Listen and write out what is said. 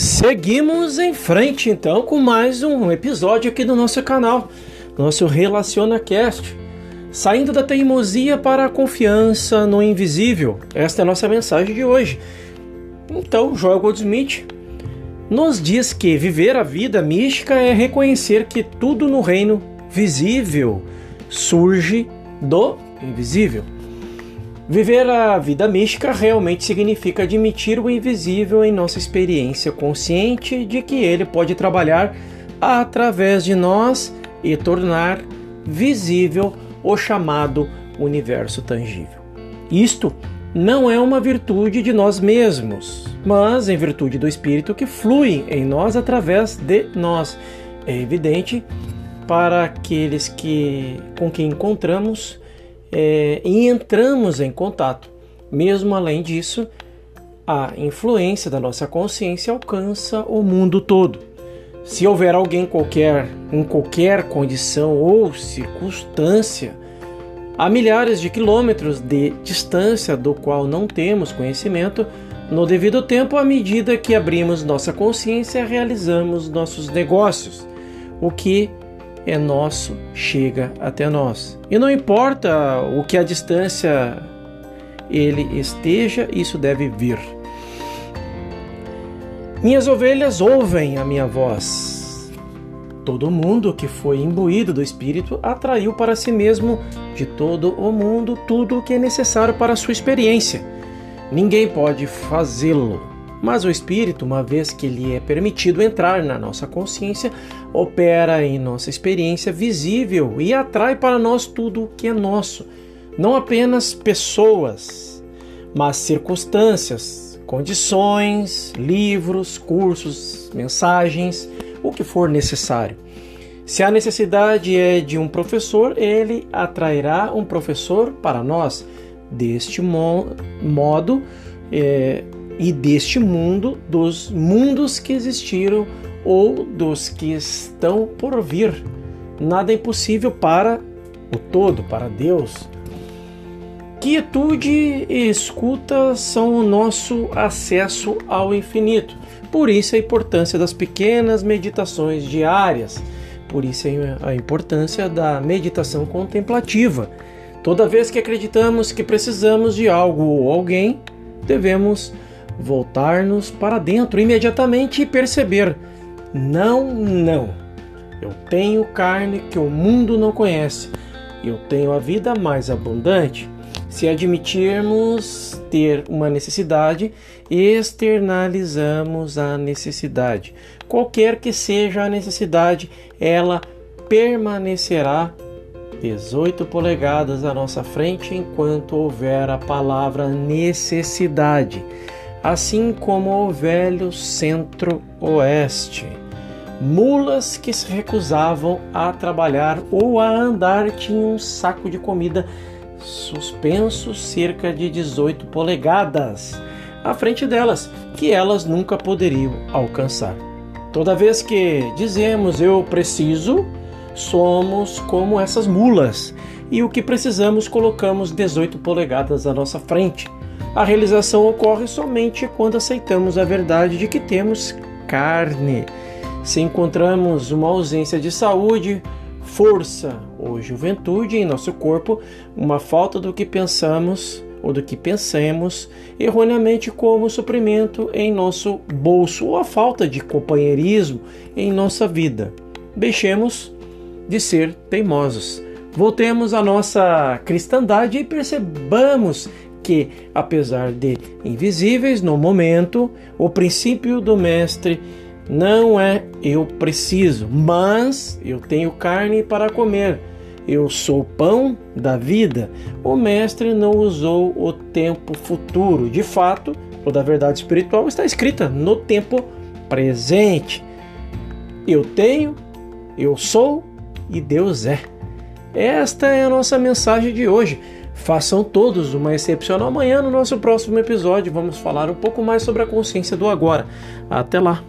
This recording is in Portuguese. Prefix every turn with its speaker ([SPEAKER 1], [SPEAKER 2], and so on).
[SPEAKER 1] Seguimos em frente então com mais um episódio aqui do nosso canal, nosso RelacionaCast. Saindo da teimosia para a confiança no invisível. Esta é a nossa mensagem de hoje. Então, Joel Goldsmith nos diz que viver a vida mística é reconhecer que tudo no reino visível surge do invisível. Viver a vida mística realmente significa admitir o invisível em nossa experiência consciente de que ele pode trabalhar através de nós e tornar visível o chamado universo tangível. Isto não é uma virtude de nós mesmos, mas em virtude do Espírito que flui em nós através de nós. É evidente para aqueles que com quem encontramos é, e entramos em contato. Mesmo além disso, a influência da nossa consciência alcança o mundo todo. Se houver alguém qualquer, em qualquer condição ou circunstância, a milhares de quilômetros de distância do qual não temos conhecimento, no devido tempo, à medida que abrimos nossa consciência, realizamos nossos negócios, o que é nosso, chega até nós. E não importa o que a distância ele esteja, isso deve vir. Minhas ovelhas ouvem a minha voz. Todo mundo que foi imbuído do Espírito atraiu para si mesmo de todo o mundo tudo o que é necessário para a sua experiência. Ninguém pode fazê-lo mas o espírito, uma vez que lhe é permitido entrar na nossa consciência, opera em nossa experiência visível e atrai para nós tudo o que é nosso, não apenas pessoas, mas circunstâncias, condições, livros, cursos, mensagens, o que for necessário. Se a necessidade é de um professor, ele atrairá um professor para nós. Deste mo modo, é, e deste mundo, dos mundos que existiram ou dos que estão por vir. Nada é impossível para o todo, para Deus. Quietude e escuta são o nosso acesso ao infinito. Por isso a importância das pequenas meditações diárias. Por isso a importância da meditação contemplativa. Toda vez que acreditamos que precisamos de algo ou alguém, devemos voltar-nos para dentro imediatamente e perceber: não, não. Eu tenho carne que o mundo não conhece. Eu tenho a vida mais abundante. Se admitirmos ter uma necessidade, externalizamos a necessidade. Qualquer que seja a necessidade, ela permanecerá 18 polegadas à nossa frente enquanto houver a palavra necessidade assim como o velho centro-oeste. Mulas que se recusavam a trabalhar ou a andar tinham um saco de comida suspenso cerca de 18 polegadas à frente delas, que elas nunca poderiam alcançar. Toda vez que dizemos eu preciso, somos como essas mulas, e o que precisamos colocamos 18 polegadas à nossa frente a realização ocorre somente quando aceitamos a verdade de que temos carne. Se encontramos uma ausência de saúde, força ou juventude em nosso corpo, uma falta do que pensamos ou do que pensemos erroneamente como suprimento em nosso bolso ou a falta de companheirismo em nossa vida. Deixemos de ser teimosos. Voltemos à nossa cristandade e percebamos que, apesar de invisíveis no momento, o princípio do Mestre não é eu preciso, mas eu tenho carne para comer. Eu sou pão da vida. O Mestre não usou o tempo futuro. De fato, toda a verdade espiritual está escrita no tempo presente. Eu tenho, eu sou e Deus é. Esta é a nossa mensagem de hoje. Façam todos uma excepcional manhã no nosso próximo episódio. Vamos falar um pouco mais sobre a consciência do agora. Até lá!